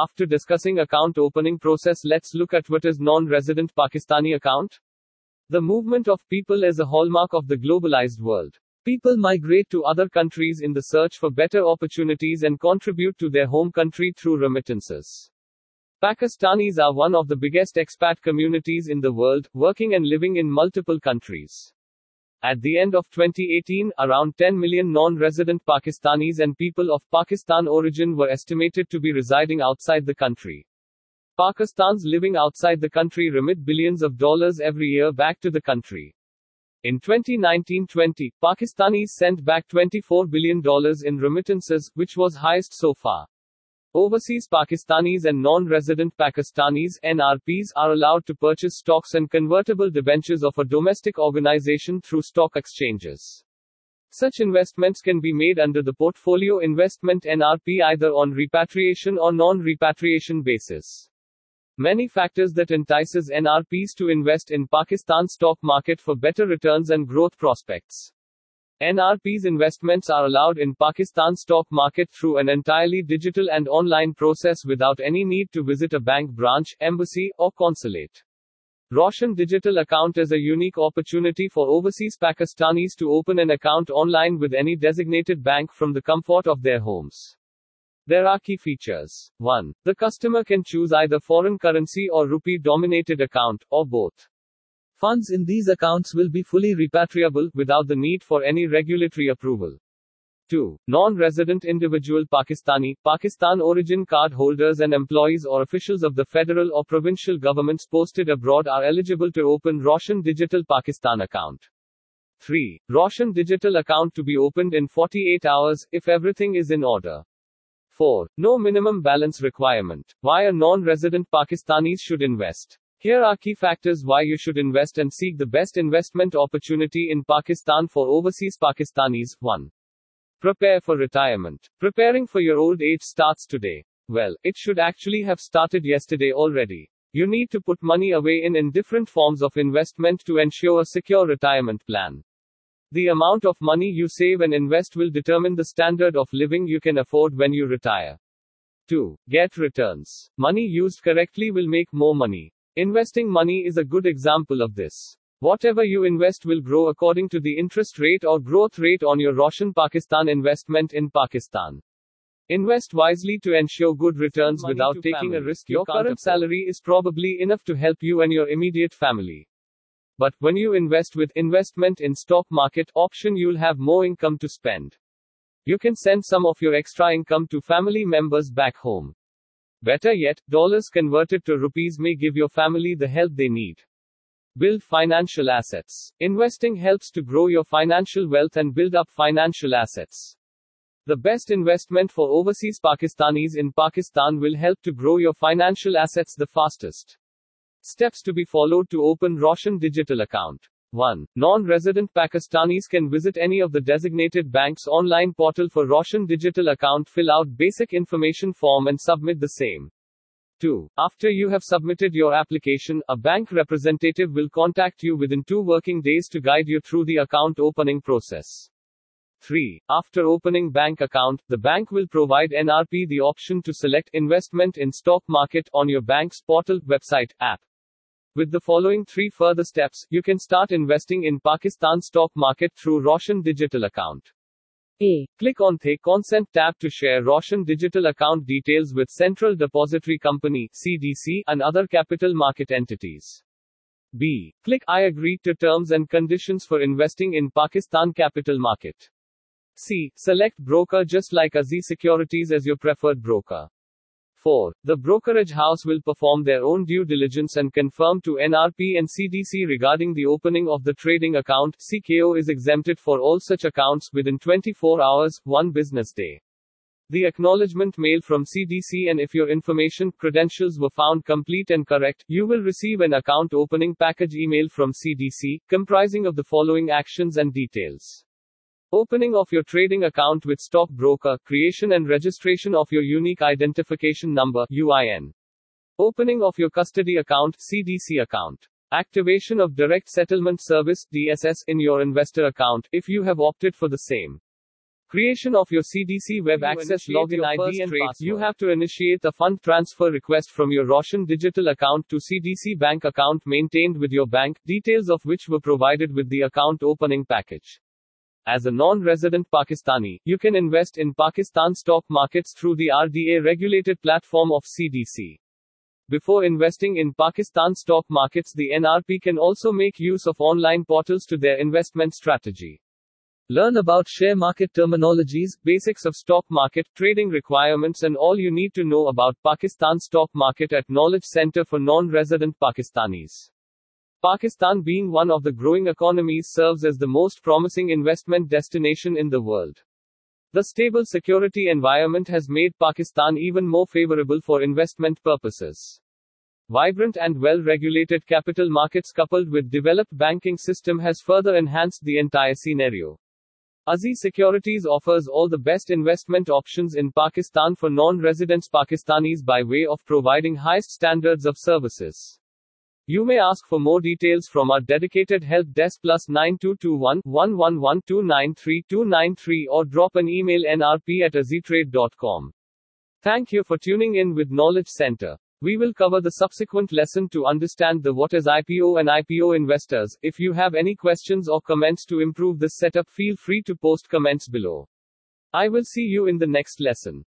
After discussing account opening process, let's look at what is non-resident Pakistani account. The movement of people is a hallmark of the globalized world. People migrate to other countries in the search for better opportunities and contribute to their home country through remittances. Pakistanis are one of the biggest expat communities in the world, working and living in multiple countries. At the end of 2018, around 10 million non-resident Pakistanis and people of Pakistan origin were estimated to be residing outside the country. Pakistanis living outside the country remit billions of dollars every year back to the country. In 2019-20, Pakistanis sent back $24 billion in remittances, which was highest so far. Overseas Pakistanis and non-resident Pakistanis NRPs are allowed to purchase stocks and convertible debentures of a domestic organization through stock exchanges. Such investments can be made under the portfolio investment NRP either on repatriation or non-repatriation basis. Many factors that entices NRPs to invest in Pakistan stock market for better returns and growth prospects. NRP's investments are allowed in Pakistan stock market through an entirely digital and online process without any need to visit a bank branch, embassy, or consulate. Roshan Digital Account is a unique opportunity for overseas Pakistanis to open an account online with any designated bank from the comfort of their homes. There are key features. 1. The customer can choose either foreign currency or rupee dominated account, or both. Funds in these accounts will be fully repatriable, without the need for any regulatory approval. 2. Non-resident individual Pakistani, Pakistan origin card holders and employees or officials of the federal or provincial governments posted abroad are eligible to open Roshan Digital Pakistan account. 3. Roshan Digital account to be opened in 48 hours, if everything is in order. 4. No minimum balance requirement. Why a non-resident Pakistanis should invest. Here are key factors why you should invest and seek the best investment opportunity in Pakistan for overseas Pakistanis. 1. Prepare for retirement. Preparing for your old age starts today. Well, it should actually have started yesterday already. You need to put money away in in different forms of investment to ensure a secure retirement plan. The amount of money you save and invest will determine the standard of living you can afford when you retire. 2. Get returns. Money used correctly will make more money. Investing money is a good example of this. Whatever you invest will grow according to the interest rate or growth rate on your Roshan Pakistan investment in Pakistan. Invest wisely to ensure good returns without taking family. a risk. Your current salary is probably enough to help you and your immediate family. But when you invest with investment in stock market option, you'll have more income to spend. You can send some of your extra income to family members back home. Better yet, dollars converted to rupees may give your family the help they need. Build financial assets. Investing helps to grow your financial wealth and build up financial assets. The best investment for overseas Pakistanis in Pakistan will help to grow your financial assets the fastest. Steps to be followed to open Roshan digital account. 1. Non-resident Pakistanis can visit any of the designated banks online portal for Roshan digital account fill out basic information form and submit the same. 2. After you have submitted your application, a bank representative will contact you within two working days to guide you through the account opening process. 3. After opening bank account, the bank will provide NRP the option to select investment in stock market on your bank's portal, website, app. With the following three further steps, you can start investing in Pakistan stock market through Roshan Digital account. A. Click on the Consent tab to share Roshan Digital account details with Central Depository Company (CDC) and other capital market entities. B. Click I agree to terms and conditions for investing in Pakistan capital market. C. Select broker just like Azee Securities as your preferred broker. 4. The brokerage house will perform their own due diligence and confirm to NRP and CDC regarding the opening of the trading account. CKO is exempted for all such accounts within 24 hours, one business day. The acknowledgement mail from CDC and if your information credentials were found complete and correct, you will receive an account opening package email from CDC, comprising of the following actions and details. Opening of your trading account with stockbroker, creation and registration of your unique identification number UIN. Opening of your custody account CDC account. Activation of direct settlement service DSS in your investor account if you have opted for the same. Creation of your CDC web access login ID and trade. password. You have to initiate the fund transfer request from your Roshan digital account to CDC bank account maintained with your bank, details of which were provided with the account opening package. As a non-resident Pakistani, you can invest in Pakistan stock markets through the RDA regulated platform of CDC. Before investing in Pakistan stock markets, the NRP can also make use of online portals to their investment strategy. Learn about share market terminologies, basics of stock market, trading requirements, and all you need to know about Pakistan stock market at Knowledge Center for Non-Resident Pakistanis. Pakistan being one of the growing economies serves as the most promising investment destination in the world. The stable security environment has made Pakistan even more favorable for investment purposes. Vibrant and well-regulated capital markets coupled with developed banking system has further enhanced the entire scenario. Aziz Securities offers all the best investment options in Pakistan for non-residents Pakistanis by way of providing highest standards of services. You may ask for more details from our dedicated help desk plus 9221 111293293 or drop an email nrp at azeetrade.com. Thank you for tuning in with Knowledge Center. We will cover the subsequent lesson to understand the what is IPO and IPO investors. If you have any questions or comments to improve this setup, feel free to post comments below. I will see you in the next lesson.